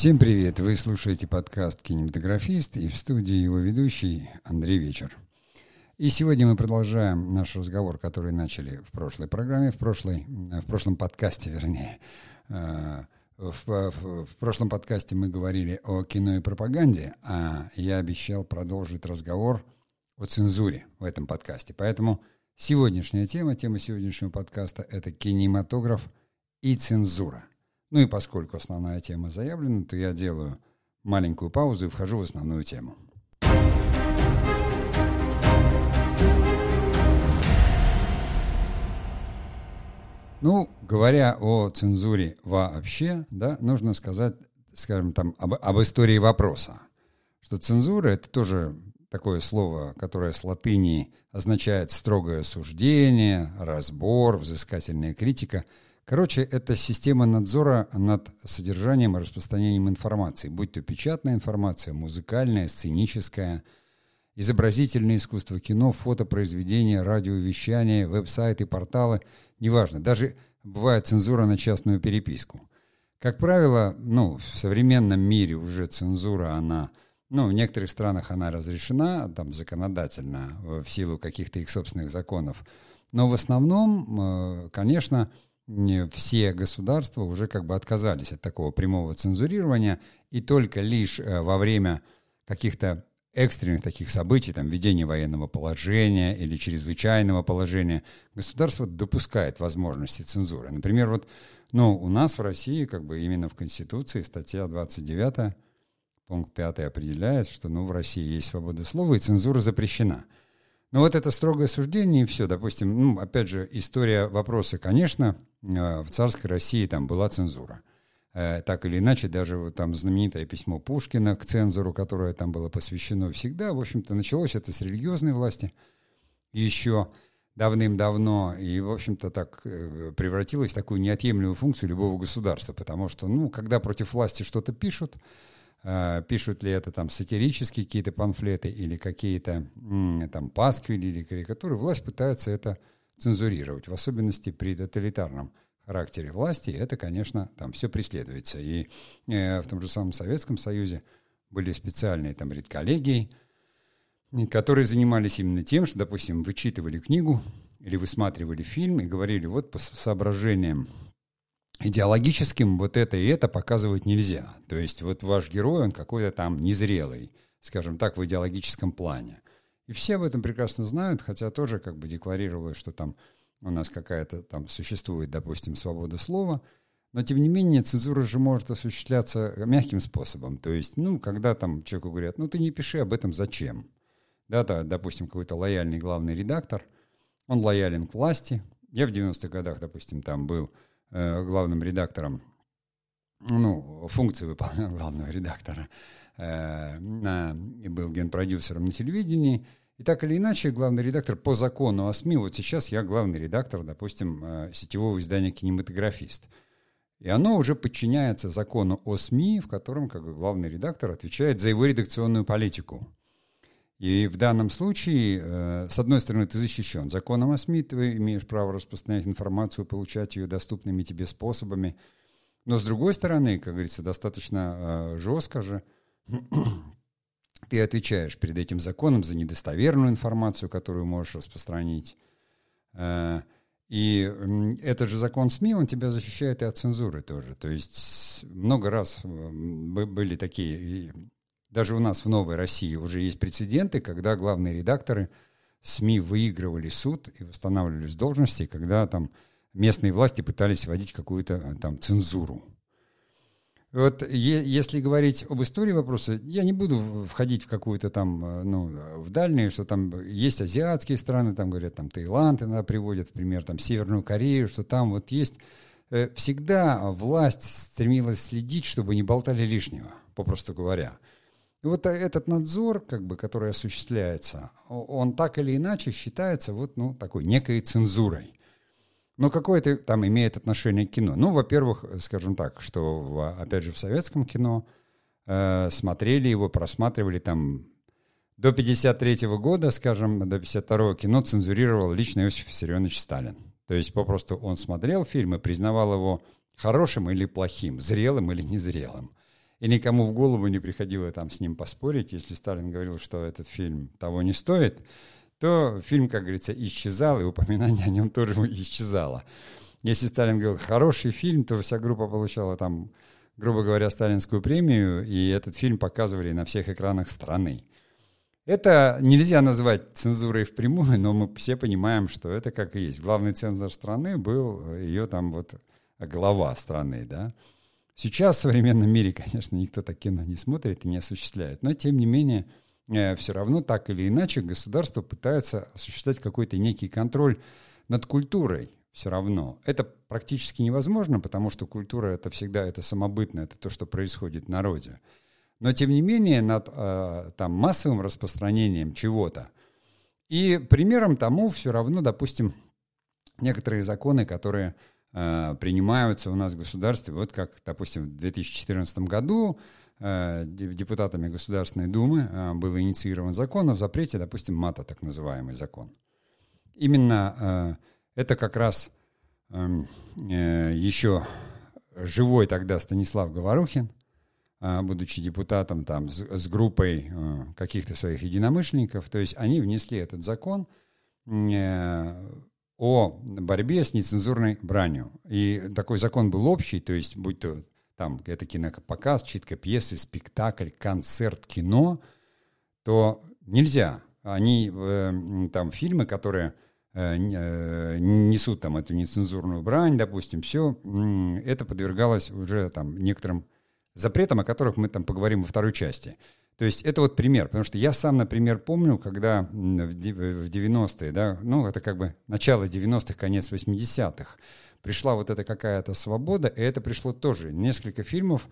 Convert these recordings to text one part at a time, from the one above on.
Всем привет! Вы слушаете подкаст «Кинематографист» и в студии его ведущий Андрей Вечер. И сегодня мы продолжаем наш разговор, который начали в прошлой программе, в, прошлой, в прошлом подкасте, вернее. Э, в, в, в прошлом подкасте мы говорили о кино и пропаганде, а я обещал продолжить разговор о цензуре в этом подкасте. Поэтому сегодняшняя тема, тема сегодняшнего подкаста – это кинематограф и цензура. Ну и поскольку основная тема заявлена, то я делаю маленькую паузу и вхожу в основную тему. Ну, говоря о цензуре вообще, да, нужно сказать, скажем там, об, об истории вопроса. Что цензура — это тоже такое слово, которое с латыни означает строгое суждение, разбор, взыскательная критика — Короче, это система надзора над содержанием и распространением информации, будь то печатная информация, музыкальная, сценическая, изобразительное искусство, кино, фотопроизведения, радиовещание, веб-сайты, порталы, неважно. Даже бывает цензура на частную переписку. Как правило, ну, в современном мире уже цензура, она, ну, в некоторых странах она разрешена, там, законодательно, в силу каких-то их собственных законов. Но в основном, э, конечно, все государства уже как бы отказались от такого прямого цензурирования, и только лишь э, во время каких-то экстренных таких событий, там, введения военного положения или чрезвычайного положения, государство допускает возможности цензуры. Например, вот, ну, у нас в России, как бы именно в Конституции, статья 29, пункт 5 определяет, что, ну, в России есть свобода слова, и цензура запрещена – но вот это строгое суждение и все, допустим, ну, опять же, история вопроса, конечно, в царской России там была цензура. Э, так или иначе, даже вот там знаменитое письмо Пушкина к цензору, которое там было посвящено всегда, в общем-то, началось это с религиозной власти еще давным-давно, и, в общем-то, так э, превратилось в такую неотъемлемую функцию любого государства, потому что, ну, когда против власти что-то пишут, а, пишут ли это там сатирические какие-то памфлеты или какие-то там пасквили или карикатуры, власть пытается это цензурировать, в особенности при тоталитарном характере власти, это, конечно, там все преследуется. И э, в том же самом Советском Союзе были специальные там редколлегии, которые занимались именно тем, что, допустим, вычитывали книгу или высматривали фильм и говорили, вот по соображениям идеологическим вот это и это показывать нельзя. То есть вот ваш герой, он какой-то там незрелый, скажем так, в идеологическом плане. И все об этом прекрасно знают, хотя тоже как бы декларировалось, что там у нас какая-то там существует, допустим, свобода слова, но тем не менее цензура же может осуществляться мягким способом. То есть, ну, когда там человеку говорят, ну, ты не пиши об этом зачем. Да, да, допустим, какой-то лояльный главный редактор, он лоялен к власти. Я в 90-х годах, допустим, там был Э, главным редактором, ну, функции выполнял главного редактора, э, на, и был генпродюсером на телевидении. И так или иначе, главный редактор по закону о СМИ, вот сейчас я главный редактор, допустим, э, сетевого издания «Кинематографист». И оно уже подчиняется закону о СМИ, в котором как бы, главный редактор отвечает за его редакционную политику. И в данном случае, э, с одной стороны, ты защищен законом о СМИ, ты имеешь право распространять информацию, получать ее доступными тебе способами. Но с другой стороны, как говорится, достаточно э, жестко же ты отвечаешь перед этим законом за недостоверную информацию, которую можешь распространить. Э, и этот же закон СМИ, он тебя защищает и от цензуры тоже. То есть много раз были такие даже у нас в Новой России уже есть прецеденты, когда главные редакторы СМИ выигрывали суд и восстанавливались должности, когда там местные власти пытались вводить какую-то э, там цензуру. Вот если говорить об истории вопроса, я не буду входить в какую-то там, э, ну, в дальние, что там есть азиатские страны, там говорят, там Таиланд иногда приводят в пример, там Северную Корею, что там вот есть... Э, всегда власть стремилась следить, чтобы не болтали лишнего, попросту говоря. И вот этот надзор, как бы, который осуществляется, он так или иначе считается вот, ну, такой некой цензурой. Но какое то там имеет отношение к кино? Ну, во-первых, скажем так, что, в, опять же, в советском кино э, смотрели его, просматривали там до 53 года, скажем, до 52 кино цензурировал лично Иосиф Виссарионович Сталин. То есть попросту он смотрел фильм и признавал его хорошим или плохим, зрелым или незрелым. И никому в голову не приходило там с ним поспорить, если Сталин говорил, что этот фильм того не стоит, то фильм, как говорится, исчезал, и упоминание о нем тоже исчезало. Если Сталин говорил «хороший фильм», то вся группа получала там, грубо говоря, сталинскую премию, и этот фильм показывали на всех экранах страны. Это нельзя назвать цензурой впрямую, но мы все понимаем, что это как и есть. Главный цензор страны был ее там вот глава страны, да. Сейчас в современном мире, конечно, никто так кино не смотрит и не осуществляет, но тем не менее все равно так или иначе государство пытается осуществлять какой-то некий контроль над культурой все равно. Это практически невозможно, потому что культура это всегда это самобытное, это то, что происходит в народе. Но тем не менее над э, там массовым распространением чего-то. И примером тому все равно, допустим, некоторые законы, которые Э, принимаются у нас в государстве, вот как, допустим, в 2014 году э, депутатами Государственной Думы э, был инициирован закон о запрете, допустим, мата, так называемый закон. Именно это как раз эм, еще живой тогда Станислав Говорухин, будучи депутатом там с группой каких-то своих единомышленников, то есть они внесли этот закон, о борьбе с нецензурной бранью. И такой закон был общий, то есть будь то там это кинопоказ, читка пьесы, спектакль, концерт, кино, то нельзя. Они э, там фильмы, которые э, э, несут там эту нецензурную брань, допустим, все, это подвергалось уже там некоторым запретам, о которых мы там поговорим во второй части. То есть это вот пример, потому что я сам, например, помню, когда в 90-е, да, ну это как бы начало 90-х, конец 80-х, пришла вот эта какая-то свобода, и это пришло тоже. Несколько фильмов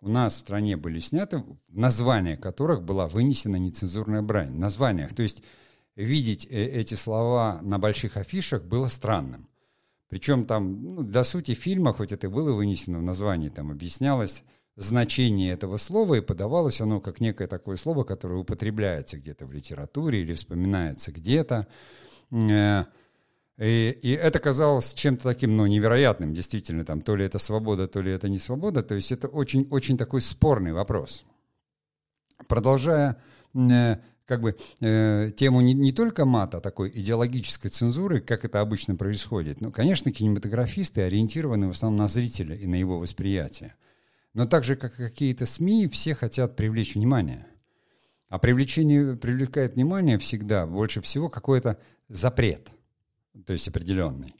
у нас в стране были сняты, в названия которых была вынесена нецензурная брань. В названиях. То есть видеть э, эти слова на больших афишах было странным. Причем там, ну, до сути фильма, хоть это было вынесено в названии, там объяснялось, значение этого слова, и подавалось оно как некое такое слово, которое употребляется где-то в литературе или вспоминается где-то. И, и это казалось чем-то таким, ну, невероятным, действительно, там, то ли это свобода, то ли это не свобода, то есть это очень-очень такой спорный вопрос. Продолжая э, как бы э, тему не, не только мата, а такой идеологической цензуры, как это обычно происходит. Ну, конечно, кинематографисты ориентированы в основном на зрителя и на его восприятие. Но так же, как и какие-то СМИ, все хотят привлечь внимание. А привлечение привлекает внимание всегда больше всего какой-то запрет, то есть определенный.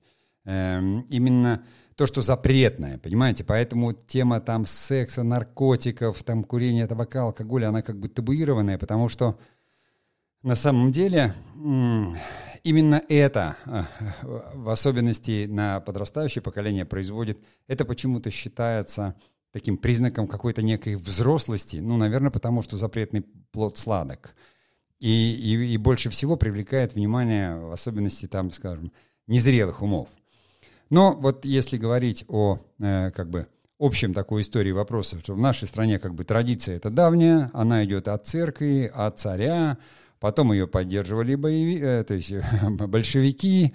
Эм, именно то, что запретное, понимаете? Поэтому тема там секса, наркотиков, там курения табака, алкоголя, она как бы табуированная, потому что на самом деле именно это, э, в особенности на подрастающее поколение, производит, это почему-то считается таким признаком какой-то некой взрослости, ну, наверное, потому что запретный плод сладок. И, и, и больше всего привлекает внимание, в особенности, там, скажем, незрелых умов. Но вот если говорить о, э, как бы, общем такой истории вопросов, что в нашей стране как бы традиция это давняя, она идет от церкви, от царя, Потом ее поддерживали боеви, э, то есть большевики,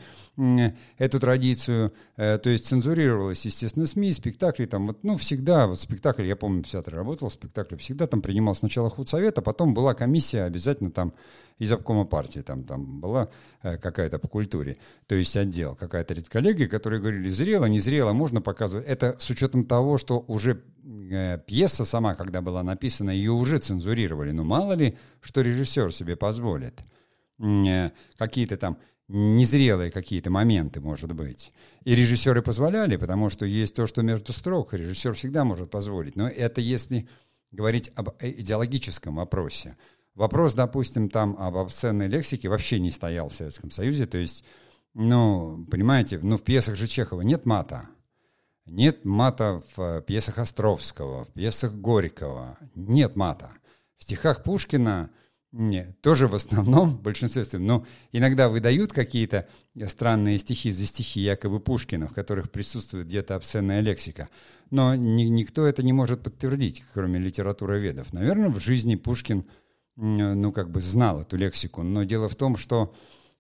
эту традицию. Э, то есть цензурировалось, естественно, СМИ, спектакли. Там, вот, ну, всегда, вот спектакль, я помню, в театре работал, спектакль всегда там принимал сначала худсовет, а потом была комиссия обязательно там из обкома партии, там, там была э, какая-то по культуре, то есть отдел, какая-то редколлегия, которые говорили, зрело, не зрело, можно показывать. Это с учетом того, что уже пьеса сама, когда была написана, ее уже цензурировали. Но мало ли, что режиссер себе позволит. Э, какие-то там незрелые какие-то моменты, может быть. И режиссеры позволяли, потому что есть то, что между строк, режиссер всегда может позволить. Но это если говорить об идеологическом вопросе. Вопрос, допустим, там об обсценной лексике вообще не стоял в Советском Союзе. То есть, ну, понимаете, ну, в пьесах же Чехова нет мата. Нет мата в э, пьесах Островского, в пьесах Горького. Нет мата. В стихах Пушкина нет, тоже в основном, в большинстве. Но иногда выдают какие-то странные стихи за стихи якобы Пушкина, в которых присутствует где-то обсценная лексика. Но ни, никто это не может подтвердить, кроме литературоведов. Наверное, в жизни Пушкин – ну, как бы знал эту лексику. Но дело в том, что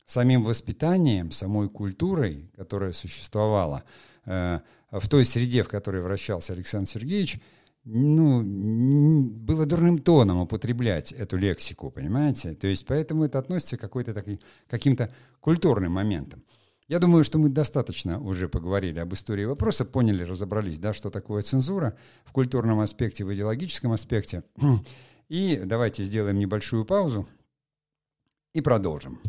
самим воспитанием, самой культурой, которая существовала э, в той среде, в которой вращался Александр Сергеевич, ну, было дурным тоном употреблять эту лексику, понимаете? То есть поэтому это относится к какой-то таким, каким-то культурным моментам. Я думаю, что мы достаточно уже поговорили об истории вопроса, поняли, разобрались, да, что такое цензура в культурном аспекте, в идеологическом аспекте. И давайте сделаем небольшую паузу и продолжим.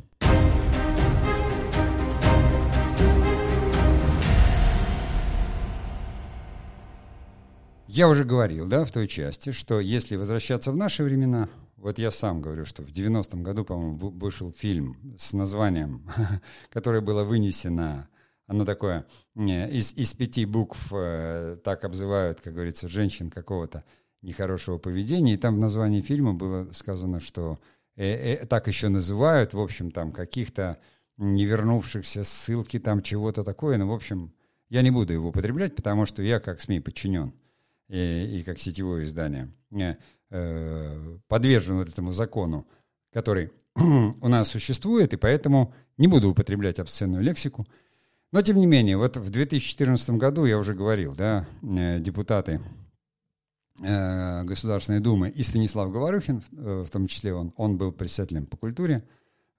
Я уже говорил, да, в той части, что если возвращаться в наши времена, вот я сам говорю, что в 90-м году, по-моему, вышел фильм с названием, которое было вынесено, оно такое, из, из пяти букв э, так обзывают, как говорится, женщин какого-то нехорошего поведения, и там в названии фильма было сказано, что э, э, так еще называют, в общем, там каких-то не вернувшихся ссылки, там чего-то такое, но, в общем, я не буду его употреблять, потому что я как СМИ подчинен и, и как сетевое издание э, подвержен вот этому закону, который у нас существует, и поэтому не буду употреблять обсценную лексику. Но, тем не менее, вот в 2014 году, я уже говорил, да, э, депутаты э, Государственной Думы и Станислав Говорухин, в том числе он, он был председателем по культуре,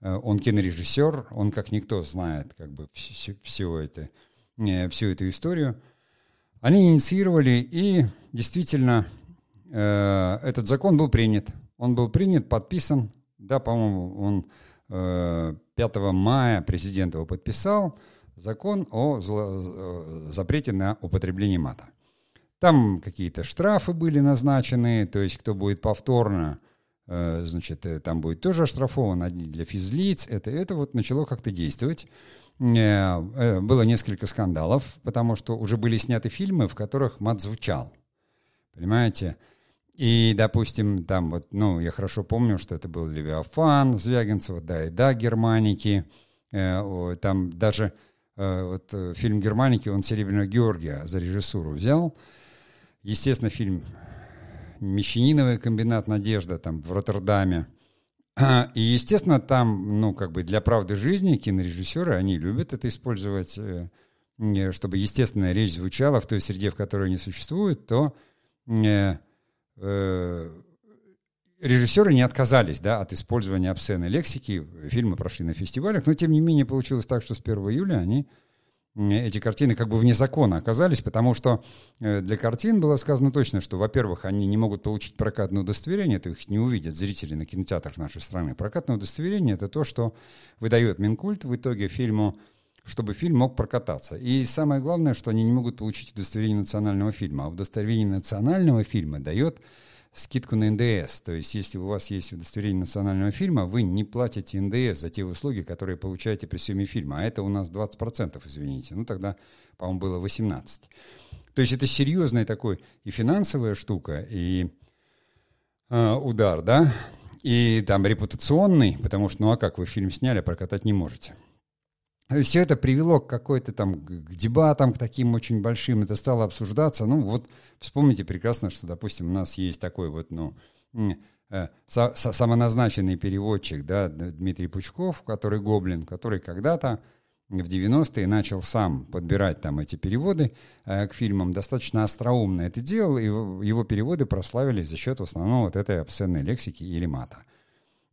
он кинорежиссер, он как никто знает как бы всю, всю, это, всю эту историю – они инициировали, и действительно э, этот закон был принят. Он был принят, подписан, да, по-моему, он э, 5 мая президент его подписал, закон о зло, запрете на употребление мата. Там какие-то штрафы были назначены, то есть кто будет повторно, э, значит, э, там будет тоже оштрафован, для физлиц, это, это вот начало как-то действовать. Э, э, было несколько скандалов, потому что уже были сняты фильмы, в которых мат звучал. Понимаете? И, допустим, там вот, ну, я хорошо помню, что это был Левиафан Звягинцева, да и да, Германики. Э, там даже вот фильм Германики, он Серебряного Георгия за режиссуру взял. Естественно, фильм Мещаниновый комбинат «Надежда» там в Роттердаме. И, естественно, там, ну, как бы для правды жизни кинорежиссеры, они любят это использовать, э, чтобы естественная речь звучала в той среде, в которой они существуют, то э, э, режиссеры не отказались да, от использования обсценной лексики. Фильмы прошли на фестивалях, но, тем не менее, получилось так, что с 1 июля они эти картины как бы вне закона оказались, потому что э, для картин было сказано точно, что, во-первых, они не могут получить прокатное удостоверение, то их не увидят зрители на кинотеатрах нашей страны. Прокатное удостоверение — это то, что выдает Минкульт в итоге фильму, чтобы фильм мог прокататься. И самое главное, что они не могут получить удостоверение национального фильма. А удостоверение национального фильма дает скидку на НДС. То есть, если у вас есть удостоверение национального фильма, вы не платите НДС за те услуги, которые получаете при съеме фильма. А это у нас 20%, извините. Ну, тогда, по-моему, было 18%. То есть, это серьезная такой и финансовая штука, и э, удар, да, и там репутационный, потому что, ну а как вы фильм сняли, прокатать не можете. Все это привело к какой-то там к дебатам, к таким очень большим, это стало обсуждаться. Ну вот вспомните прекрасно, что, допустим, у нас есть такой вот, ну, э, самоназначенный переводчик, да, Дмитрий Пучков, который гоблин, который когда-то в 90-е начал сам подбирать там эти переводы э, к фильмам, достаточно остроумно это делал, и его переводы прославились за счет в основном вот этой обсценной лексики или мата.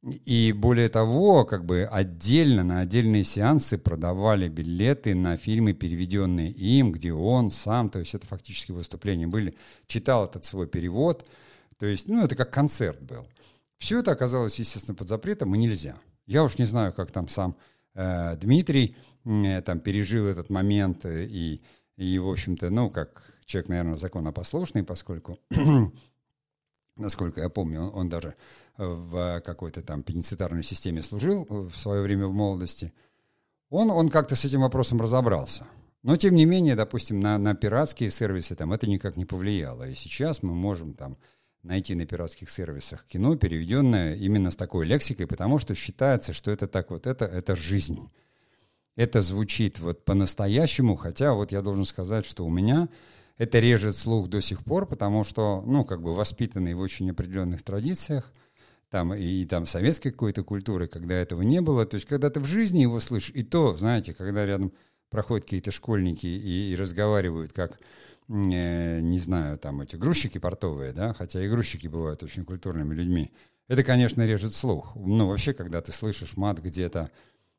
И более того, как бы отдельно, на отдельные сеансы продавали билеты на фильмы, переведенные им, где он сам, то есть это фактически выступления были, читал этот свой перевод, то есть, ну, это как концерт был. Все это оказалось, естественно, под запретом, и нельзя. Я уж не знаю, как там сам э, Дмитрий э, там пережил этот момент, э, и, и, в общем-то, ну, как человек, наверное, законопослушный, поскольку насколько я помню, он, он даже в какой-то там пеницитарной системе служил в свое время в молодости, он, он как-то с этим вопросом разобрался. Но, тем не менее, допустим, на, на пиратские сервисы там это никак не повлияло. И сейчас мы можем там найти на пиратских сервисах кино, переведенное именно с такой лексикой, потому что считается, что это так вот, это, это жизнь. Это звучит вот по-настоящему, хотя вот я должен сказать, что у меня это режет слух до сих пор, потому что, ну, как бы воспитанный в очень определенных традициях, там, и там советской какой-то культуры, когда этого не было. То есть, когда ты в жизни его слышишь, и то, знаете, когда рядом проходят какие-то школьники и, и разговаривают как, э, не знаю, там эти грузчики портовые, да, хотя и грузчики бывают очень культурными людьми, это, конечно, режет слух. Ну, вообще, когда ты слышишь мат где-то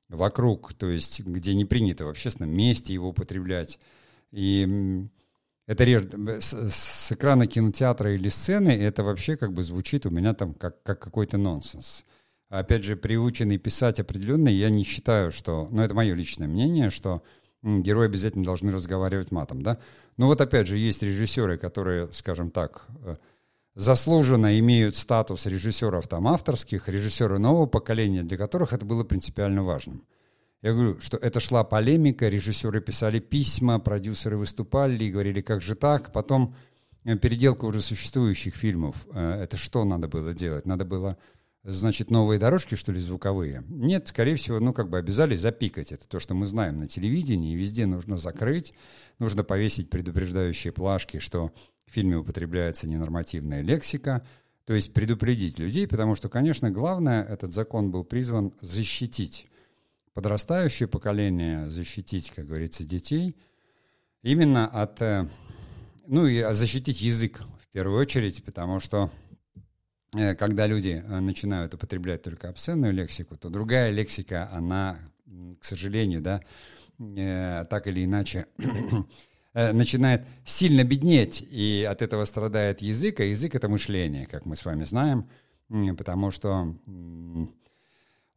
вокруг, то есть где не принято в общественном месте его употреблять, и это режет с, с экрана кинотеатра или сцены, это вообще как бы звучит у меня там как, как какой-то нонсенс. Опять же, приученный писать определенно, я не считаю, что, ну это мое личное мнение, что герои обязательно должны разговаривать матом, да. Но вот опять же, есть режиссеры, которые, скажем так, э, заслуженно имеют статус режиссеров там авторских, режиссеры нового поколения, для которых это было принципиально важным. Я говорю, что это шла полемика, режиссеры писали письма, продюсеры выступали и говорили, как же так. Потом э, переделка уже существующих фильмов. Э, это что надо было делать? Надо было, значит, новые дорожки, что ли, звуковые? Нет, скорее всего, ну, как бы обязали запикать. Это то, что мы знаем на телевидении, везде нужно закрыть, нужно повесить предупреждающие плашки, что в фильме употребляется ненормативная лексика, то есть предупредить людей, потому что, конечно, главное, этот закон был призван защитить подрастающее поколение, защитить, как говорится, детей именно от, э, ну и защитить язык в первую очередь, потому что э, когда люди э, начинают употреблять только обсценную лексику, то другая лексика, она, к сожалению, да, так или иначе начинает сильно беднеть, и от этого страдает язык, а язык — это мышление, как мы с вами знаем, потому что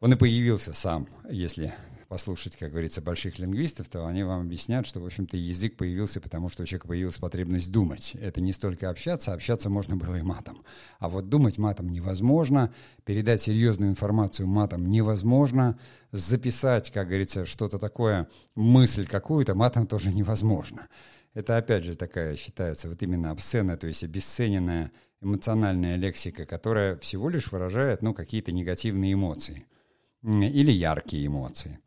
он и появился сам, если послушать, как говорится, больших лингвистов, то они вам объяснят, что, в общем-то, язык появился, потому что у человека появилась потребность думать. Это не столько общаться, общаться можно было и матом. А вот думать матом невозможно, передать серьезную информацию матом невозможно, записать, как говорится, что-то такое, мысль какую-то матом тоже невозможно. Это, опять же, такая считается вот именно обсценная, то есть обесцененная эмоциональная лексика, которая всего лишь выражает, ну, какие-то негативные эмоции или яркие эмоции.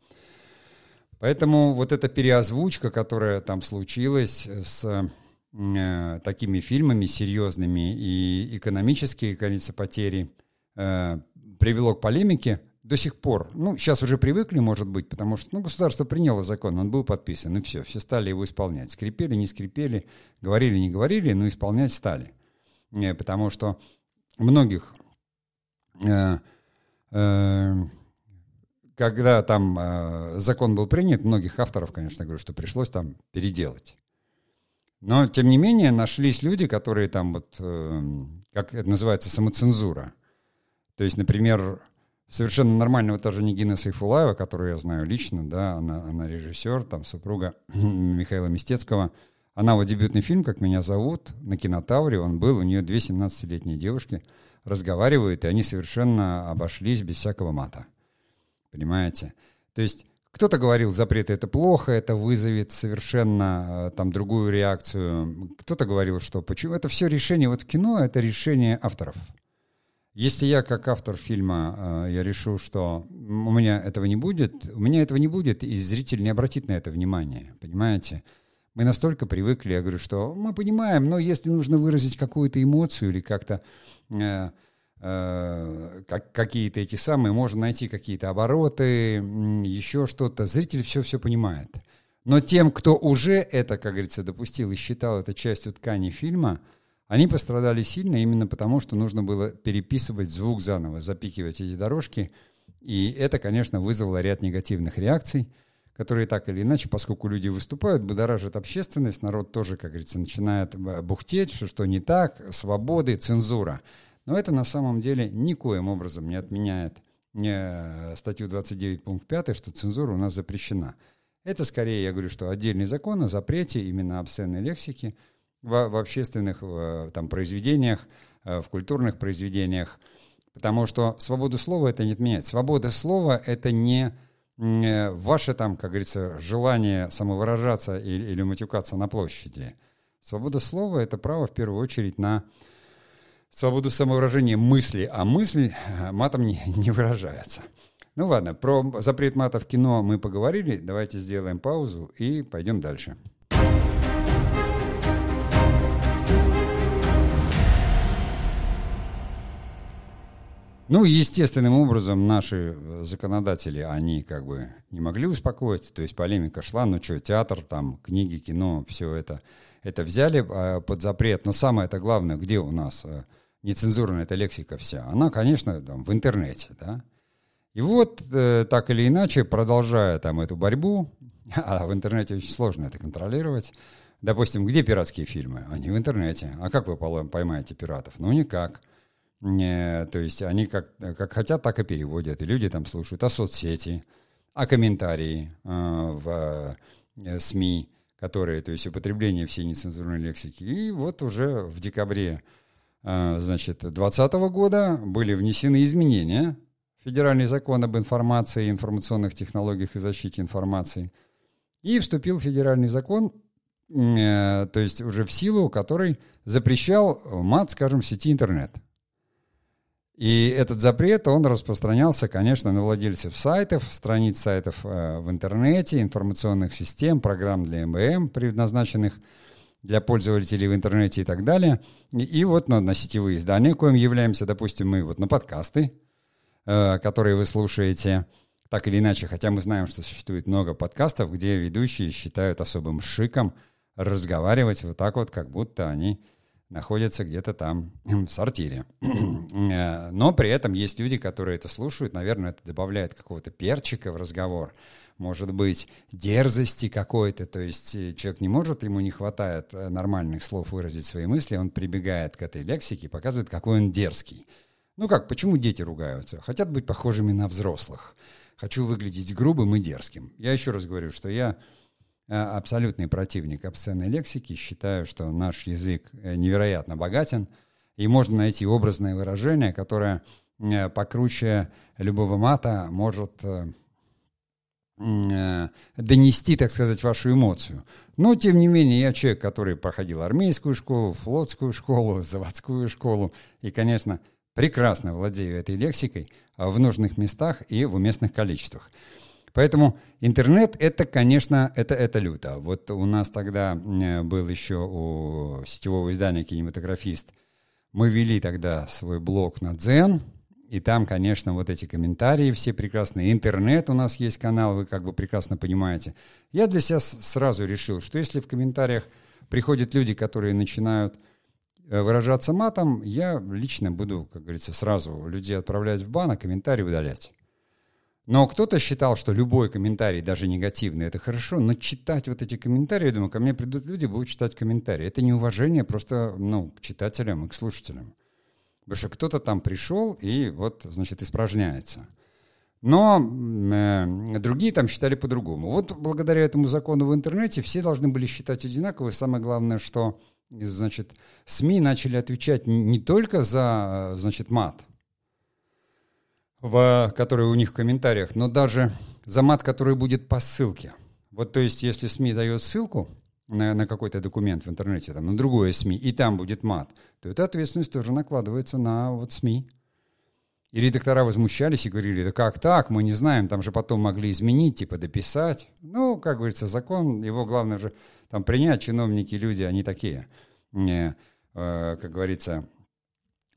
Поэтому вот эта переозвучка, которая там случилась с э, такими фильмами серьезными и экономические, кажется, потери, э, привело к полемике до сих пор. Ну, сейчас уже привыкли, может быть, потому что ну, государство приняло закон, он был подписан, и все, все стали его исполнять. Скрипели, не скрипели, говорили, не говорили, но исполнять стали. Э, потому что многих э, э, когда там э, закон был принят, многих авторов, конечно, говорю, что пришлось там переделать. Но, тем не менее, нашлись люди, которые там вот, э, как это называется, самоцензура. То есть, например, совершенно нормального тоже Нигина Сайфулаева, которую я знаю лично, да, она, она режиссер, там супруга Михаила Мистецкого. Она вот дебютный фильм «Как меня зовут» на кинотавре, он был, у нее две 17-летние девушки разговаривают, и они совершенно обошлись без всякого мата. Понимаете? То есть кто-то говорил, запреты это плохо, это вызовет совершенно э, там другую реакцию. Кто-то говорил, что почему это все решение вот кино, это решение авторов. Если я как автор фильма, э, я решу, что у меня этого не будет, у меня этого не будет, и зритель не обратит на это внимание, понимаете? Мы настолько привыкли, я говорю, что мы понимаем, но если нужно выразить какую-то эмоцию или как-то Э, как, какие-то эти самые, можно найти какие-то обороты, еще что-то. Зритель все-все понимает. Но тем, кто уже это, как говорится, допустил и считал это частью ткани фильма, они пострадали сильно именно потому, что нужно было переписывать звук заново, запикивать эти дорожки. И это, конечно, вызвало ряд негативных реакций, которые так или иначе, поскольку люди выступают, будоражат общественность, народ тоже, как говорится, начинает бухтеть, что, что не так, свободы, цензура – но это на самом деле никоим образом не отменяет не статью 29 пункт 5, что цензура у нас запрещена. Это скорее, я говорю, что отдельный закон о запрете именно обсценной лексики в, в общественных в, там, произведениях, э, в культурных произведениях, потому что свободу слова это не отменяет. Свобода слова это не ваше там, как говорится, желание самовыражаться или, или матюкаться на площади. Свобода слова это право в первую очередь на свободу самовыражения мысли, а мысль э, матом не, не выражается. Ну ладно, про запрет мата в кино мы поговорили. Давайте сделаем паузу и пойдем дальше. Ну, естественным образом наши э, законодатели, они как бы не могли успокоиться, то есть полемика шла, ну что, театр, там, книги, кино, все это, это взяли а, под запрет, но самое это главное, где у нас э, нецензурная эта лексика вся, она, конечно, там, в интернете, да, и вот, э, так или иначе, продолжая там эту борьбу, а в интернете очень сложно это контролировать, допустим, где пиратские фильмы? Они в интернете. А как вы поймаете пиратов? Ну, никак. Не, то есть они как, как хотят, так и переводят. И люди там слушают. А соцсети, а комментарии э, в э, СМИ, которые, то есть употребление всей нецензурной лексики. И вот уже в декабре значит, 2020 года были внесены изменения в Федеральный закон об информации, информационных технологиях и защите информации. И вступил федеральный закон, э, то есть уже в силу, который запрещал мат, скажем, в сети интернет. И этот запрет, он распространялся, конечно, на владельцев сайтов, страниц сайтов э, в интернете, информационных систем, программ для МБМ, предназначенных для пользователей в интернете и так далее. И, и вот на, на сетевые издания, коим являемся, допустим, мы вот на подкасты, э, которые вы слушаете, так или иначе, хотя мы знаем, что существует много подкастов, где ведущие считают особым шиком разговаривать вот так вот, как будто они находятся где-то там в сортире. Э, но при этом есть люди, которые это слушают, наверное, это добавляет какого-то перчика в разговор, может быть, дерзости какой-то, то есть э, человек не может, ему не хватает э, нормальных слов выразить свои мысли, он прибегает к этой лексике и показывает, какой он дерзкий. Ну как, почему дети ругаются? Хотят быть похожими на взрослых. Хочу выглядеть грубым и дерзким. Я еще раз говорю, что я Э, абсолютный противник обсценной лексики. Считаю, что наш язык невероятно богатен, и можно найти образное выражение, которое покруче любого мата может донести, так сказать, вашу эмоцию. Но, тем не менее, я человек, который проходил армейскую школу, флотскую школу, заводскую школу, и, конечно, прекрасно владею этой лексикой в нужных местах и в уместных количествах. Поэтому интернет это, конечно, это, это люто. Вот у нас тогда был еще у сетевого издания «Кинематографист». Мы вели тогда свой блог на Дзен, и там, конечно, вот эти комментарии все прекрасные. Интернет у нас есть канал, вы как бы прекрасно понимаете. Я для себя сразу решил, что если в комментариях приходят люди, которые начинают э, выражаться матом, я лично буду, как говорится, сразу людей отправлять в бан, а комментарии удалять. Но кто-то считал, что любой комментарий, даже негативный, это хорошо, но читать вот эти комментарии, я думаю, ко мне придут люди, будут читать комментарии. Это неуважение просто, ну, к читателям и к слушателям. Потому что кто-то там пришел и вот, значит, испражняется. Но э, другие там считали по-другому. Вот благодаря этому закону в интернете все должны были считать одинаково. самое главное, что, значит, СМИ начали отвечать не только за, значит, мат, в, который у них в комментариях, но даже за мат, который будет по ссылке. Вот то есть, если СМИ дает ссылку на, на какой-то документ в интернете, там, на другое СМИ, и там будет мат, то эта ответственность тоже накладывается на вот СМИ. И редактора возмущались и говорили, да как так, мы не знаем, там же потом могли изменить, типа дописать. Ну, как говорится, закон, его главное же там принять, чиновники, люди, они такие, не, э, как говорится,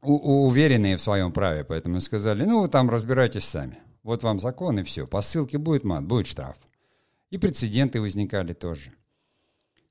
уверенные в своем праве, поэтому сказали, ну, вы там разбирайтесь сами. Вот вам закон и все. По ссылке будет мат, будет штраф. И прецеденты возникали тоже.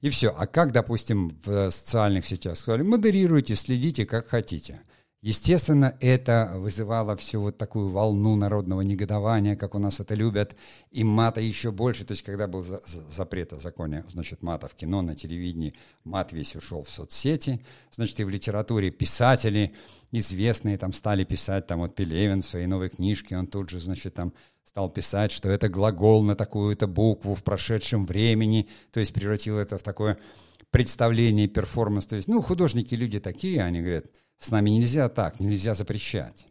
И все. А как, допустим, в социальных сетях сказали, модерируйте, следите, как хотите. Естественно, это вызывало всю вот такую волну народного негодования, как у нас это любят, и мата еще больше. То есть, когда был за запрет о законе, значит, мата в кино, на телевидении, мат весь ушел в соцсети, значит, и в литературе писатели известные там стали писать, там вот Пелевин в своей новой книжке, он тут же, значит, там стал писать, что это глагол на такую-то букву в прошедшем времени, то есть превратил это в такое представление, перформанс. То есть, ну, художники люди такие, они говорят – с нами нельзя так, нельзя запрещать.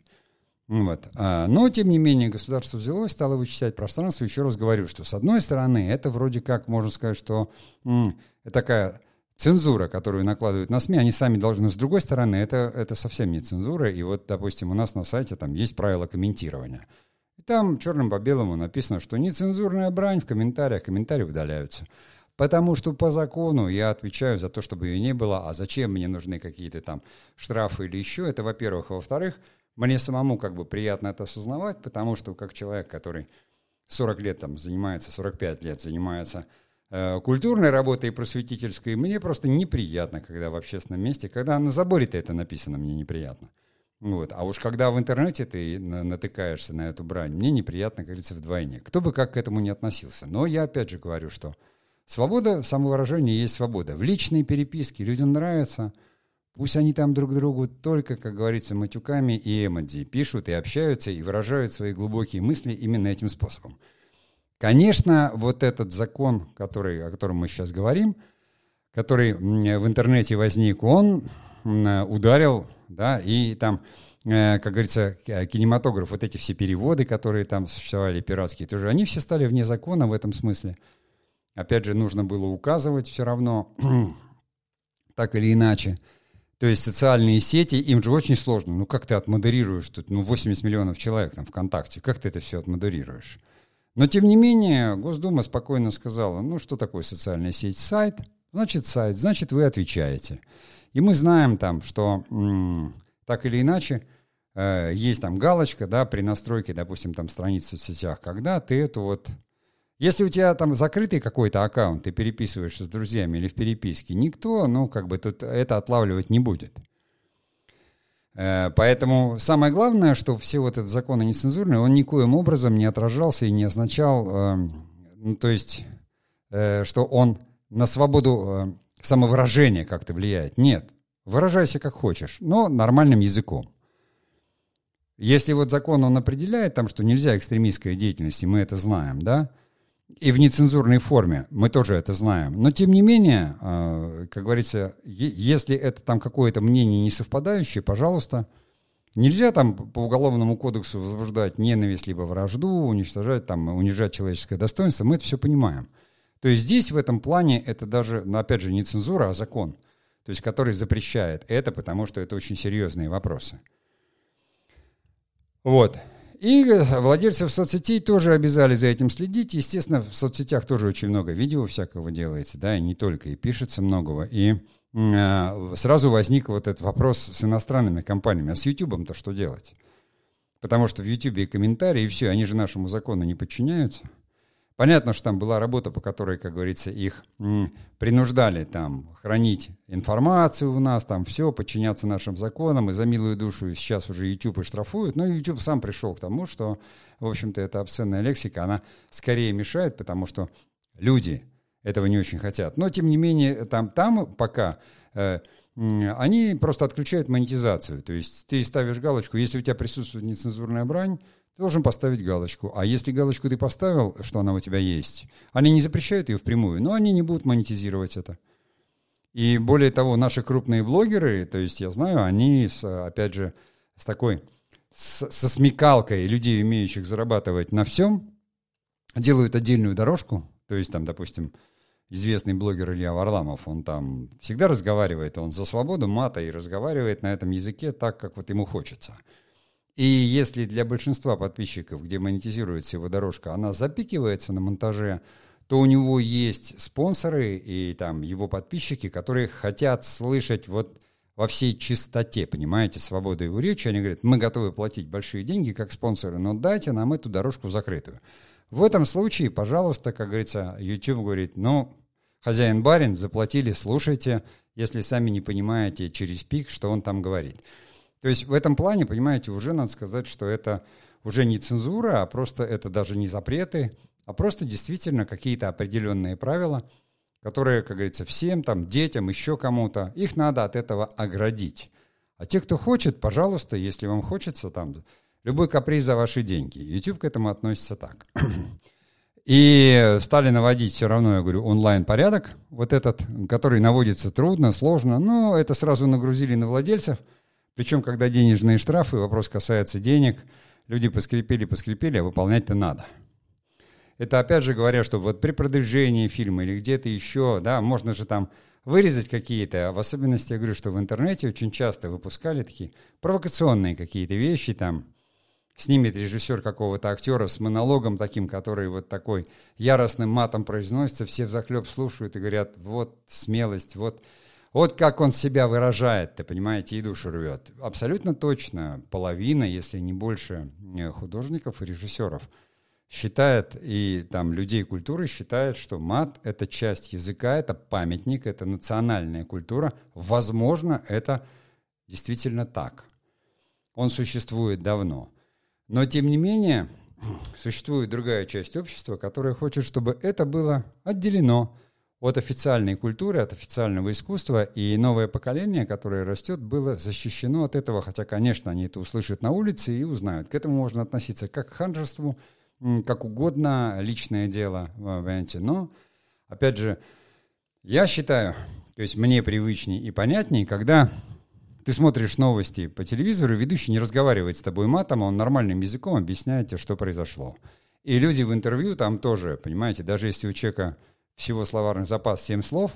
Вот. А, но, тем не менее, государство взялось, стало вычислять пространство. Еще раз говорю, что с одной стороны, это вроде как, можно сказать, что м, такая цензура, которую накладывают на СМИ, они сами должны. С другой стороны, это, это совсем не цензура. И вот, допустим, у нас на сайте там есть правила комментирования. И там черным по белому написано, что нецензурная брань в комментариях, комментарии удаляются. Потому что по закону я отвечаю за то, чтобы ее не было. А зачем мне нужны какие-то там штрафы или еще? Это, во-первых. Во-вторых, мне самому как бы приятно это осознавать, потому что как человек, который 40 лет там занимается, 45 лет занимается э, культурной работой и просветительской, мне просто неприятно, когда в общественном месте, когда на заборе-то это написано, мне неприятно. Вот. А уж когда в интернете ты натыкаешься на эту брань, мне неприятно, как говорится, вдвойне. Кто бы как к этому не относился. Но я опять же говорю, что свобода самовыражения есть свобода. В личной переписке людям нравится – Пусть они там друг другу только, как говорится, матюками и эмодзи пишут и общаются и выражают свои глубокие мысли именно этим способом. Конечно, вот этот закон, который, о котором мы сейчас говорим, который в интернете возник, он ударил, да, и там, э, как говорится, кинематограф, вот эти все переводы, которые там существовали, пиратские тоже, они все стали вне закона в этом смысле. Опять же, нужно было указывать все равно, так или иначе. То есть социальные сети, им же очень сложно. Ну как ты отмодерируешь тут, ну 80 миллионов человек там ВКонтакте, как ты это все отмодерируешь? Но тем не менее, Госдума спокойно сказала, ну что такое социальная сеть? Сайт, значит сайт, значит вы отвечаете. И мы знаем там, что м- так или иначе, э, есть там галочка, да, при настройке, допустим, там страниц в соцсетях, когда ты эту вот если у тебя там закрытый какой-то аккаунт, ты переписываешься с друзьями или в переписке, никто, ну, как бы тут это отлавливать не будет. Э, поэтому самое главное, что все вот этот закон нецензурный, он никоим образом не отражался и не означал, э, ну, то есть, э, что он на свободу самовыражения как-то влияет. Нет, выражайся как хочешь, но нормальным языком. Если вот закон, он определяет там, что нельзя экстремистской деятельности, мы это знаем, да, и в нецензурной форме, мы тоже это знаем. Но тем не менее, а, как говорится, если это там какое-то мнение не совпадающее, пожалуйста, нельзя там по уголовному кодексу возбуждать ненависть либо вражду, уничтожать там, унижать человеческое достоинство, мы это все понимаем. То есть здесь в этом плане это даже, ну, опять же, не цензура, а закон, то есть который запрещает это, потому что это очень серьезные вопросы. Вот. И владельцев соцсетей тоже обязали за этим следить. Естественно, в соцсетях тоже очень много видео всякого делается, да, и не только, и пишется многого. И э, сразу возник вот этот вопрос с иностранными компаниями. А с YouTube-то что делать? Потому что в YouTube и комментарии, и все, они же нашему закону не подчиняются. Понятно, что там была работа, по которой, как говорится, их принуждали там хранить информацию у нас, там все, подчиняться нашим законам, и за милую душу сейчас уже YouTube и штрафуют, но YouTube сам пришел к тому, что, в общем-то, эта обсценная лексика, она скорее мешает, потому что люди этого не очень хотят. Но, тем не менее, там, там пока э, они просто отключают монетизацию. То есть ты ставишь галочку, если у тебя присутствует нецензурная брань, ты должен поставить галочку. А если галочку ты поставил, что она у тебя есть, они не запрещают ее впрямую, но они не будут монетизировать это. И более того, наши крупные блогеры, то есть я знаю, они, с, опять же, с такой, с, со смекалкой людей, умеющих зарабатывать на всем, делают отдельную дорожку, то есть там, допустим, известный блогер Илья Варламов, он там всегда разговаривает, он за свободу мата и разговаривает на этом языке так, как вот ему хочется – и если для большинства подписчиков, где монетизируется его дорожка, она запикивается на монтаже, то у него есть спонсоры и там его подписчики, которые хотят слышать вот во всей чистоте, понимаете, свободу его речи. Они говорят, мы готовы платить большие деньги как спонсоры, но дайте нам эту дорожку закрытую. В этом случае, пожалуйста, как говорится, YouTube говорит, ну, хозяин-барин, заплатили, слушайте, если сами не понимаете через пик, что он там говорит. То есть в этом плане, понимаете, уже надо сказать, что это уже не цензура, а просто это даже не запреты, а просто действительно какие-то определенные правила, которые, как говорится, всем, там, детям, еще кому-то, их надо от этого оградить. А те, кто хочет, пожалуйста, если вам хочется, там, любой каприз за ваши деньги. YouTube к этому относится так. И стали наводить все равно, я говорю, онлайн-порядок, вот этот, который наводится трудно, сложно, но это сразу нагрузили на владельцев – причем, когда денежные штрафы, вопрос касается денег, люди поскрипели, поскрипели, а выполнять-то надо. Это опять же говоря, что вот при продвижении фильма или где-то еще, да, можно же там вырезать какие-то, а в особенности я говорю, что в интернете очень часто выпускали такие провокационные какие-то вещи, там, снимет режиссер какого-то актера с монологом таким, который вот такой яростным матом произносится, все в захлеб слушают и говорят, вот смелость, вот Вот как он себя выражает, ты понимаете, и душу рвет. Абсолютно точно половина, если не больше э, художников и режиссеров считает, и там людей культуры считают, что мат — это часть языка, это памятник, это национальная культура. Возможно, это действительно так. Он существует давно. Но, тем не менее, существует другая часть общества, которая хочет, чтобы это было отделено от официальной культуры, от официального искусства, и новое поколение, которое растет, было защищено от этого, хотя, конечно, они это услышат на улице и узнают. К этому можно относиться как к ханжеству, как угодно, личное дело, понимаете, но, опять же, я считаю, то есть мне привычнее и понятнее, когда ты смотришь новости по телевизору, ведущий не разговаривает с тобой матом, а он нормальным языком объясняет тебе, что произошло. И люди в интервью там тоже, понимаете, даже если у человека всего словарный запас 7 слов,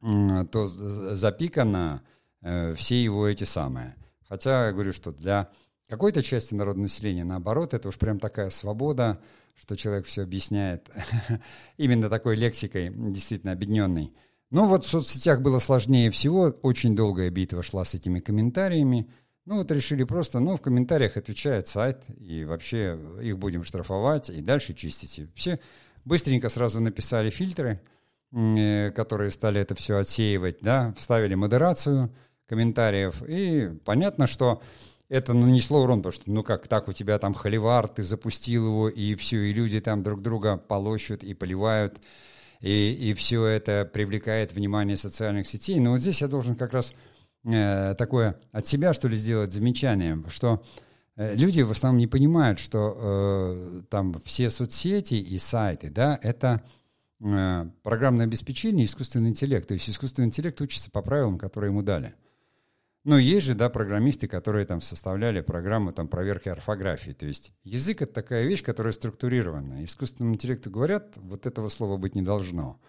то запикано э, все его эти самые. Хотя я говорю, что для какой-то части народного населения, наоборот, это уж прям такая свобода, что человек все объясняет именно такой лексикой, действительно объединенной. Но вот в соцсетях было сложнее всего, очень долгая битва шла с этими комментариями. Ну вот решили просто, ну в комментариях отвечает сайт, и вообще их будем штрафовать, и дальше чистить. И все быстренько сразу написали фильтры, э, которые стали это все отсеивать, да, вставили модерацию комментариев, и понятно, что это нанесло урон, потому что, ну как так, у тебя там холивар, ты запустил его, и все, и люди там друг друга полощут и поливают, и, и все это привлекает внимание социальных сетей. Но вот здесь я должен как раз э, такое от себя, что ли, сделать замечание, что э, люди в основном не понимают, что э, там все соцсети и сайты, да, это э, программное обеспечение искусственный интеллект. То есть искусственный интеллект учится по правилам, которые ему дали. Ну, есть же, да, программисты, которые там составляли программу там проверки орфографии. То есть язык — это такая вещь, которая структурирована. Искусственному интеллекту говорят, вот этого слова быть не должно.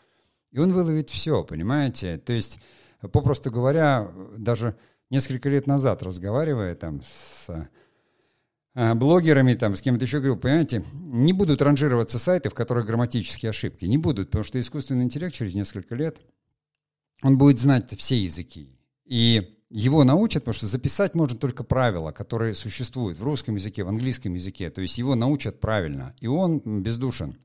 И он выловит все, понимаете? То есть, попросту говоря, даже несколько лет назад, разговаривая там с блогерами, там, с кем-то еще говорил, понимаете, не будут ранжироваться сайты, в которых грамматические ошибки. Не будут, потому что искусственный интеллект через несколько лет, он будет знать все языки. И его научат, потому что записать можно только правила, которые существуют в русском языке, в английском языке. То есть его научат правильно, и он бездушен.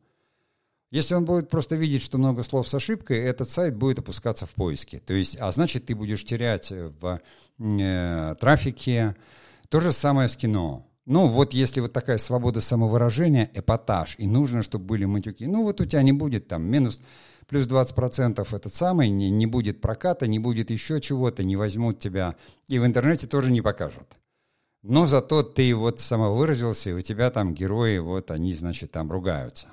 Если он будет просто видеть, что много слов с ошибкой, этот сайт будет опускаться в поиске. То есть, а значит, ты будешь терять в э, трафике. То же самое с кино. Ну, вот если вот такая свобода самовыражения, эпатаж, и нужно, чтобы были матюки, ну, вот у тебя не будет там минус плюс 20% этот самый, не, не будет проката, не будет еще чего-то, не возьмут тебя, и в интернете тоже не покажут. Но зато ты вот самовыразился, и у тебя там герои, вот они, значит, там ругаются.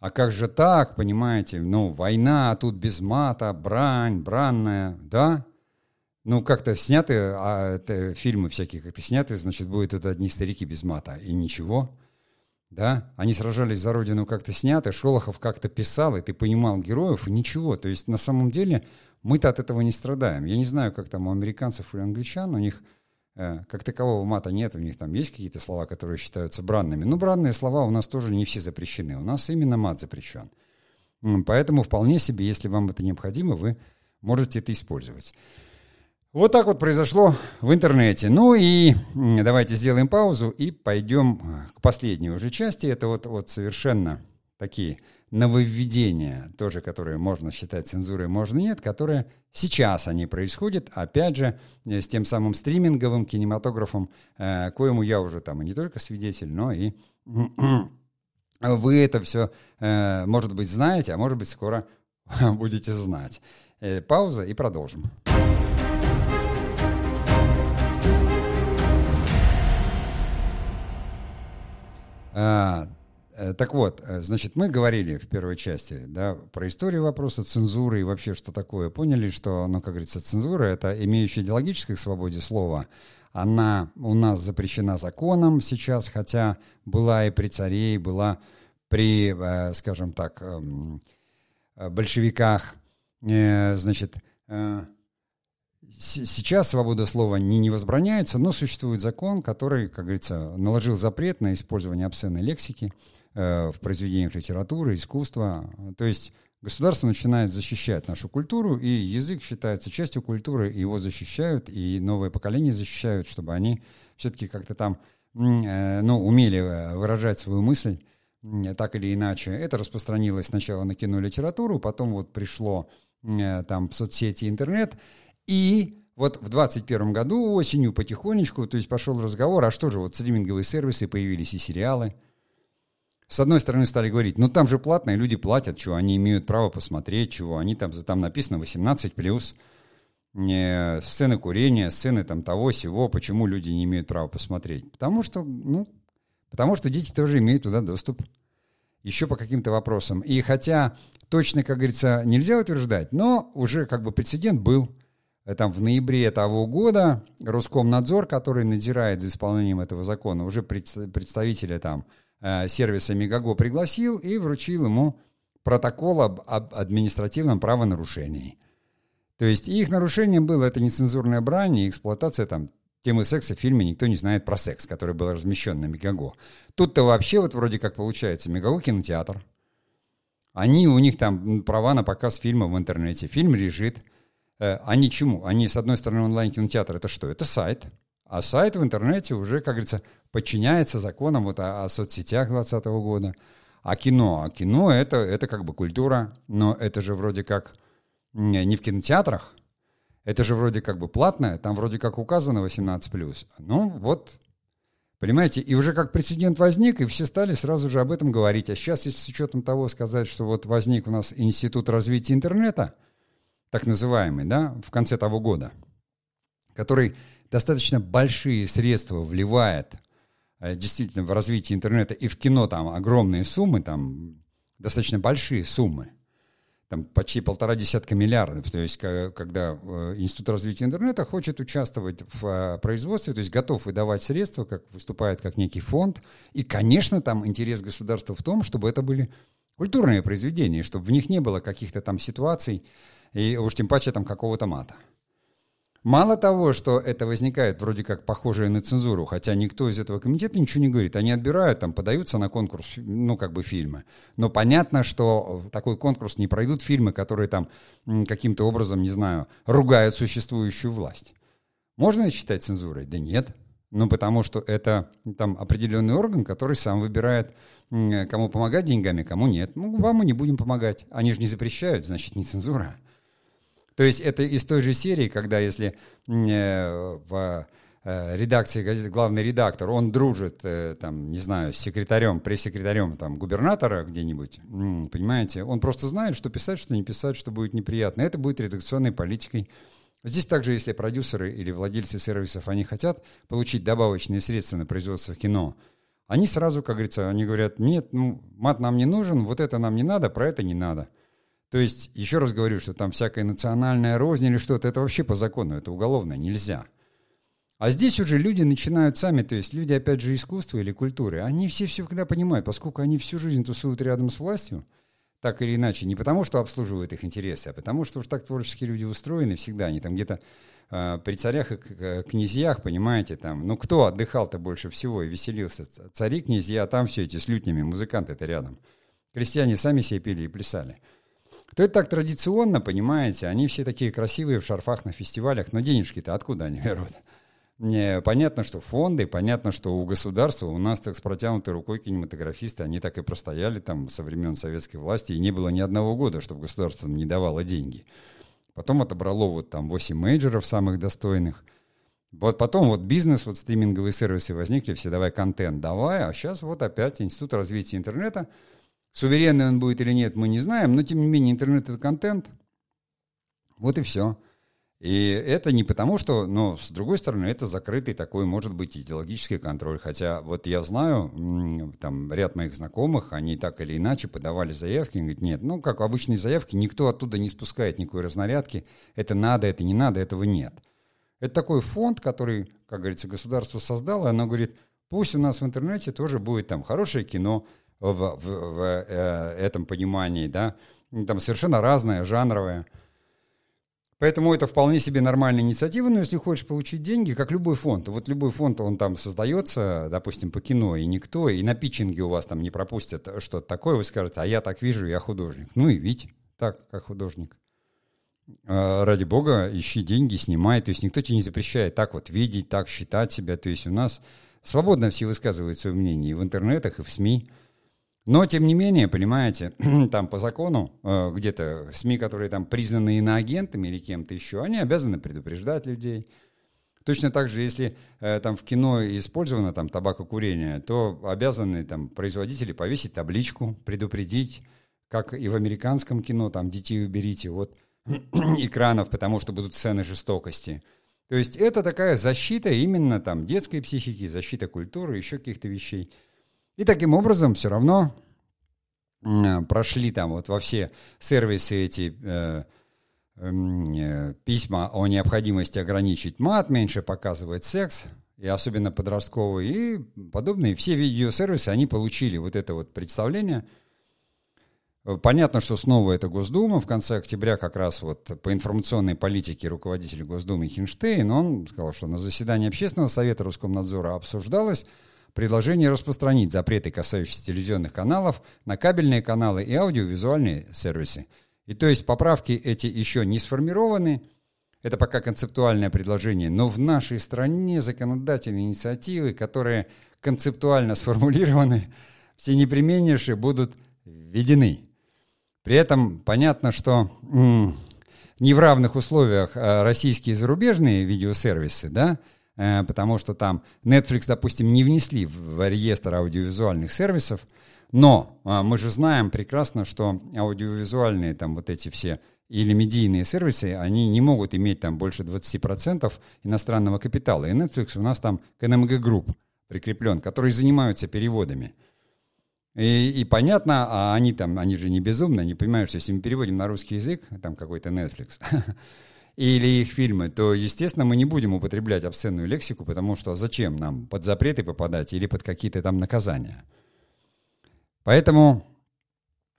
А как же так, понимаете, ну, война, а тут без мата, брань, бранная, да? Ну, как-то сняты, а это, фильмы всякие как-то сняты, значит, будут тут одни старики без мата, и ничего да, они сражались за родину как-то сняты, Шолохов как-то писал, и ты понимал героев, и ничего. То есть на самом деле мы-то от этого не страдаем. Я не знаю, как там у американцев или англичан, у них э, как такового мата нет, у них там есть какие-то слова, которые считаются бранными. Но бранные слова у нас тоже не все запрещены, у нас именно мат запрещен. Поэтому вполне себе, если вам это необходимо, вы можете это использовать. Вот так вот произошло в интернете. Ну и давайте сделаем паузу и пойдем э, к последней уже части. Это вот, вот совершенно такие нововведения, тоже которые можно считать цензурой, можно нет, которые сейчас они происходят, опять же, э, с тем самым стриминговым кинематографом, э, коему я уже там и не только свидетель, но и вы это все, может быть, знаете, а может быть, скоро будете знать. Пауза и продолжим. А, э, так вот, э, значит, мы говорили в первой части да, про историю вопроса цензуры и вообще что такое. Поняли, что, ну, как говорится, цензура — это имеющая идеологической свободе слова. Она у нас запрещена законом сейчас, хотя была и при царе, и была при, э, скажем так, эм, большевиках. Значит, Сейчас свобода слова не, не возбраняется, но существует закон, который, как говорится, наложил запрет на использование обсценной лексики э, в произведениях литературы, искусства. То есть государство начинает защищать нашу культуру, и язык считается частью культуры, и его защищают, и новое поколение защищают, чтобы они все-таки как-то там э, ну, умели э, выражать свою мысль так или иначе. Это распространилось сначала на кино и литературу, потом вот пришло э, там соцсети, интернет, и вот в 2021 году осенью потихонечку, то есть пошел разговор, а что же, вот стриминговые сервисы появились и сериалы. С одной стороны стали говорить, ну там же платно, люди платят, чего они имеют право посмотреть, чего они там, там написано 18+, не, сцены курения, сцены там того, сего, почему люди не имеют права посмотреть. Потому что, ну, потому что дети тоже имеют туда доступ. Еще по каким-то вопросам. И хотя точно, как говорится, нельзя утверждать, но уже как бы прецедент был – там в ноябре того года Роскомнадзор, который надзирает за исполнением этого закона, уже представителя там э, сервиса Мегаго пригласил и вручил ему протокол об, об административном правонарушении. То есть их нарушением было это нецензурная брань эксплуатация там темы секса в фильме «Никто не знает про секс», который был размещен на Мегаго. Тут-то вообще вот вроде как получается Мегаго кинотеатр. Они, у них там права на показ фильма в интернете. Фильм лежит – Э, они чему? Они, с одной стороны, онлайн-кинотеатр — это что? Это сайт. А сайт в интернете уже, как говорится, подчиняется законам вот о, о соцсетях 2020 года. А кино? А кино это, — это как бы культура, но это же вроде как не в кинотеатрах, это же вроде как бы платное, там вроде как указано 18+. Ну вот, понимаете, и уже как прецедент возник, и все стали сразу же об этом говорить. А сейчас, если с учетом того сказать, что вот возник у нас Институт развития интернета — так называемый, да, в конце того года, который достаточно большие средства вливает э, действительно в развитие интернета и в кино там огромные суммы, там достаточно большие суммы, там почти полтора десятка миллиардов. То есть, когда э, Институт развития интернета хочет участвовать в э, производстве, то есть готов выдавать средства, как выступает как некий фонд, и, конечно, там интерес государства в том, чтобы это были культурные произведения, чтобы в них не было каких-то там ситуаций, и уж тем паче там какого-то мата. Мало того, что это возникает вроде как похожее на цензуру, хотя никто из этого комитета ничего не говорит. Они отбирают, там, подаются на конкурс, ну, как бы фильмы. Но понятно, что такой конкурс не пройдут фильмы, которые там каким-то образом, не знаю, ругают существующую власть. Можно это считать цензурой? Да нет. Ну, потому что это там определенный орган, который сам выбирает, кому помогать деньгами, кому нет. Ну, вам мы не будем помогать. Они же не запрещают, значит, не цензура. То есть это из той же серии, когда если э, в э, редакции газеты главный редактор, он дружит, э, там, не знаю, с секретарем, пресс-секретарем там, губернатора где-нибудь, понимаете, он просто знает, что писать, что не писать, что будет неприятно. Это будет редакционной политикой. Здесь также, если продюсеры или владельцы сервисов, они хотят получить добавочные средства на производство кино, они сразу, как говорится, они говорят, нет, ну, мат нам не нужен, вот это нам не надо, про это не надо. То есть, еще раз говорю, что там всякая национальная рознь или что-то, это вообще по закону, это уголовно, нельзя. А здесь уже люди начинают сами, то есть люди, опять же, искусства или культуры, они все всегда понимают, поскольку они всю жизнь тусуют рядом с властью, так или иначе, не потому, что обслуживают их интересы, а потому, что уж так творческие люди устроены всегда, они там где-то э, при царях и князьях, понимаете, там, ну кто отдыхал-то больше всего и веселился? Цари, князья, а там все эти с лютнями, музыканты-то рядом. Крестьяне сами себе пели и плясали то это так традиционно, понимаете, они все такие красивые в шарфах на фестивалях, но денежки-то откуда они берут? Не, понятно, что фонды, понятно, что у государства, у нас так с протянутой рукой кинематографисты, они так и простояли там со времен советской власти, и не было ни одного года, чтобы государство не давало деньги. Потом отобрало вот там 8 мейджеров самых достойных. Вот потом вот бизнес, вот стриминговые сервисы возникли, все давай контент давай, а сейчас вот опять Институт развития интернета – Суверенный он будет или нет, мы не знаем, но тем не менее интернет — это контент. Вот и все. И это не потому, что, но с другой стороны, это закрытый такой, может быть, идеологический контроль. Хотя вот я знаю, там ряд моих знакомых, они так или иначе подавали заявки, говорят, нет, ну, как обычные заявки, никто оттуда не спускает никакой разнарядки, это надо, это не надо, этого нет. Это такой фонд, который, как говорится, государство создало, оно говорит, пусть у нас в интернете тоже будет там хорошее кино, в, в, в э, этом понимании, да, там совершенно разное, жанровое. Поэтому это вполне себе нормальная инициатива, но если хочешь получить деньги, как любой фонд, вот любой фонд, он там создается, допустим, по кино, и никто, и на питчинге у вас там не пропустят что-то такое, вы скажете, а я так вижу, я художник. Ну и видите, так, как художник. А, ради бога, ищи деньги, снимай. То есть никто тебе не запрещает так вот видеть, так считать себя. То есть у нас свободно все высказывают свое мнение и в интернетах, и в СМИ. Но, тем не менее, понимаете, там по закону э, где-то СМИ, которые там признаны иноагентами или кем-то еще, они обязаны предупреждать людей. Точно так же, если э, там в кино использовано там табакокурение, то обязаны там производители повесить табличку, предупредить, как и в американском кино, там детей уберите от экранов, потому что будут сцены жестокости. То есть это такая защита именно там детской психики, защита культуры, еще каких-то вещей. И таким образом все равно э, прошли там вот во все сервисы эти э, эм, э, письма о необходимости ограничить мат, меньше показывать секс, и особенно подростковый, и подобные. Все видеосервисы, они получили вот это вот представление. Понятно, что снова это Госдума. В конце октября как раз вот по информационной политике руководитель Госдумы Хинштейн, он сказал, что на заседании Общественного совета Роскомнадзора обсуждалось предложение распространить запреты, касающиеся телевизионных каналов, на кабельные каналы и аудиовизуальные сервисы. И то есть поправки эти еще не сформированы, это пока концептуальное предложение, но в нашей стране законодательные инициативы, которые концептуально сформулированы, все непременнейшие будут введены. При этом понятно, что не в равных условиях а российские и зарубежные видеосервисы, да, потому что там Netflix, допустим, не внесли в реестр аудиовизуальных сервисов, но а, мы же знаем прекрасно, что аудиовизуальные там вот эти все или медийные сервисы, они не могут иметь там больше 20% иностранного капитала. И Netflix у нас там KNMG Group прикреплен, который занимаются переводами. И, и понятно, а они там, они же не безумные, они понимают, что если мы переводим на русский язык, там какой-то Netflix, или их фильмы, то, естественно, мы не будем употреблять обсценную лексику, потому что зачем нам под запреты попадать или под какие-то там наказания. Поэтому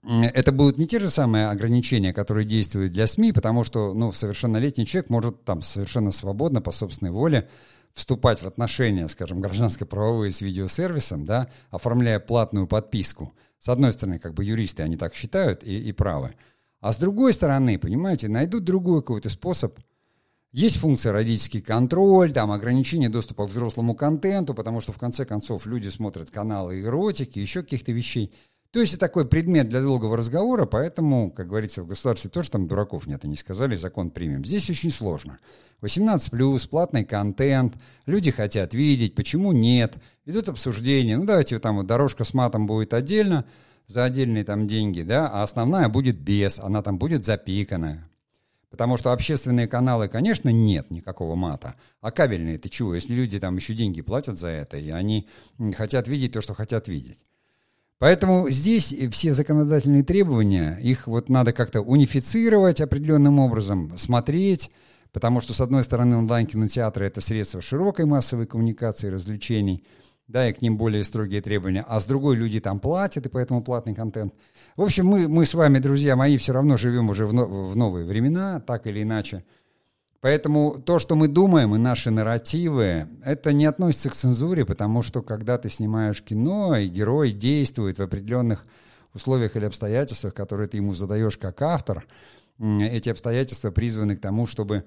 это будут не те же самые ограничения, которые действуют для СМИ, потому что ну, совершеннолетний человек может там совершенно свободно, по собственной воле, вступать в отношения, скажем, гражданско-правовые с видеосервисом, да, оформляя платную подписку. С одной стороны, как бы юристы, они так считают и, и правы. А с другой стороны, понимаете, найдут другой какой-то способ. Есть функция родительский контроль, там ограничение доступа к взрослому контенту, потому что в конце концов люди смотрят каналы эротики, еще каких-то вещей. То есть это такой предмет для долгого разговора, поэтому, как говорится, в государстве тоже там дураков нет, они сказали, закон примем. Здесь очень сложно. 18+, платный контент, люди хотят видеть, почему нет, идут обсуждения, ну давайте там вот дорожка с матом будет отдельно, за отдельные там деньги, да, а основная будет без, она там будет запиканная. Потому что общественные каналы, конечно, нет никакого мата. А кабельные, ты чего, если люди там еще деньги платят за это, и они хотят видеть то, что хотят видеть. Поэтому здесь все законодательные требования, их вот надо как-то унифицировать определенным образом, смотреть, потому что, с одной стороны, онлайн-кинотеатры — это средство широкой массовой коммуникации, развлечений — да, и к ним более строгие требования, а с другой люди там платят, и поэтому платный контент. В общем, мы, мы с вами, друзья мои, все равно живем уже в, в новые времена, так или иначе. Поэтому то, что мы думаем, и наши нарративы, это не относится к цензуре, потому что когда ты снимаешь кино, и герой действует в определенных условиях или обстоятельствах, которые ты ему задаешь как автор, эти обстоятельства призваны к тому, чтобы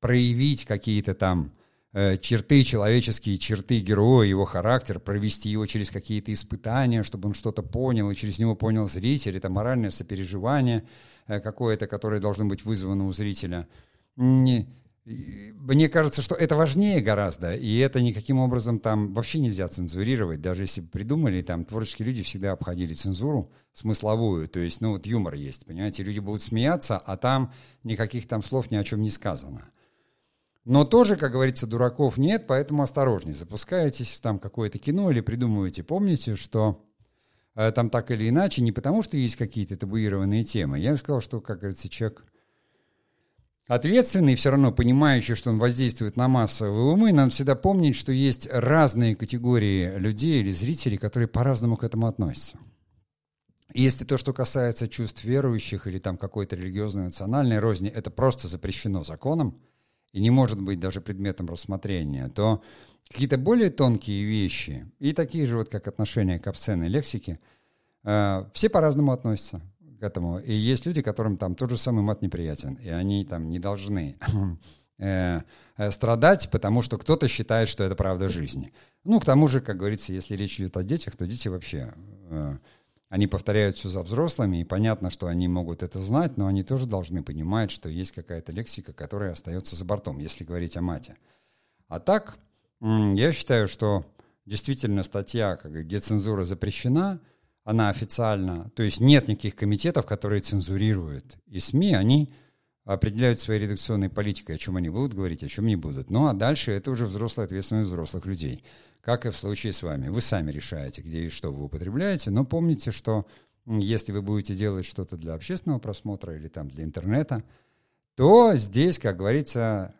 проявить какие-то там черты, человеческие черты героя, его характер, провести его через какие-то испытания, чтобы он что-то понял, и через него понял зритель, это моральное сопереживание э, какое-то, которое должно быть вызвано у зрителя. Не, мне кажется, что это важнее гораздо, и это никаким образом там вообще нельзя цензурировать, даже если придумали, там творческие люди всегда обходили цензуру смысловую, то есть, ну вот юмор есть, понимаете, люди будут смеяться, а там никаких там слов ни о чем не сказано. Но тоже, как говорится, дураков нет, поэтому осторожнее. Запускаетесь там какое-то кино или придумываете. Помните, что э, там так или иначе, не потому что есть какие-то табуированные темы. Я бы сказал, что, как говорится, человек ответственный, все равно понимающий, что он воздействует на массовые умы, надо всегда помнить, что есть разные категории людей или зрителей, которые по-разному к этому относятся. Если то, что касается чувств верующих или там какой-то религиозной национальной розни, это просто запрещено законом, и не может быть даже предметом рассмотрения, то какие-то более тонкие вещи и такие же вот как отношение к обсценной лексике, э, все по-разному относятся. к этому. И есть люди, которым там тот же самый мат неприятен, и они там не должны э, э, страдать, потому что кто-то считает, что это правда жизни. Ну, к тому же, как говорится, если речь идет о детях, то дети вообще, э, они повторяют все за взрослыми, и понятно, что они могут это знать, но они тоже должны понимать, что есть какая-то лексика, которая остается за бортом, если говорить о мате. А так, я считаю, что действительно статья, где цензура запрещена, она официально, то есть нет никаких комитетов, которые цензурируют. И СМИ, они определяют своей редакционной политикой, о чем они будут говорить, о чем не будут. Ну а дальше это уже взрослая ответственность взрослых людей. Как и в случае с вами. Вы сами решаете, где и что вы употребляете, но помните, что если вы будете делать что-то для общественного просмотра или там для интернета, то здесь, как говорится,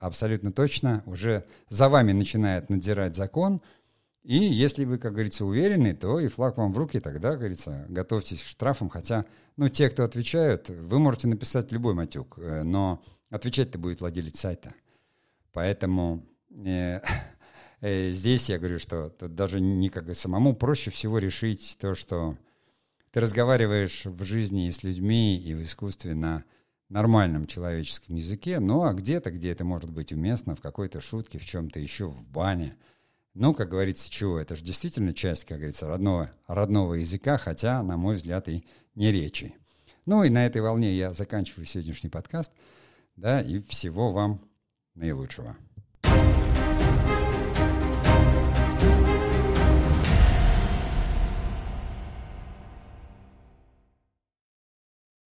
абсолютно точно уже за вами начинает надзирать закон. И если вы, как говорится, уверены, то и флаг вам в руки, тогда, как говорится, готовьтесь к штрафам. Хотя, ну, те, кто отвечают, вы можете написать любой матюк, э, но отвечать-то будет владелец сайта. Поэтому э, здесь я говорю, что даже не как самому проще всего решить то, что ты разговариваешь в жизни с людьми, и в искусстве на нормальном человеческом языке, ну а где-то, где это может быть уместно, в какой-то шутке, в чем-то еще, в бане. Ну, как говорится, чего, это же действительно часть, как говорится, родного, родного языка, хотя, на мой взгляд, и не речи. Ну и на этой волне я заканчиваю сегодняшний подкаст, да, и всего вам наилучшего.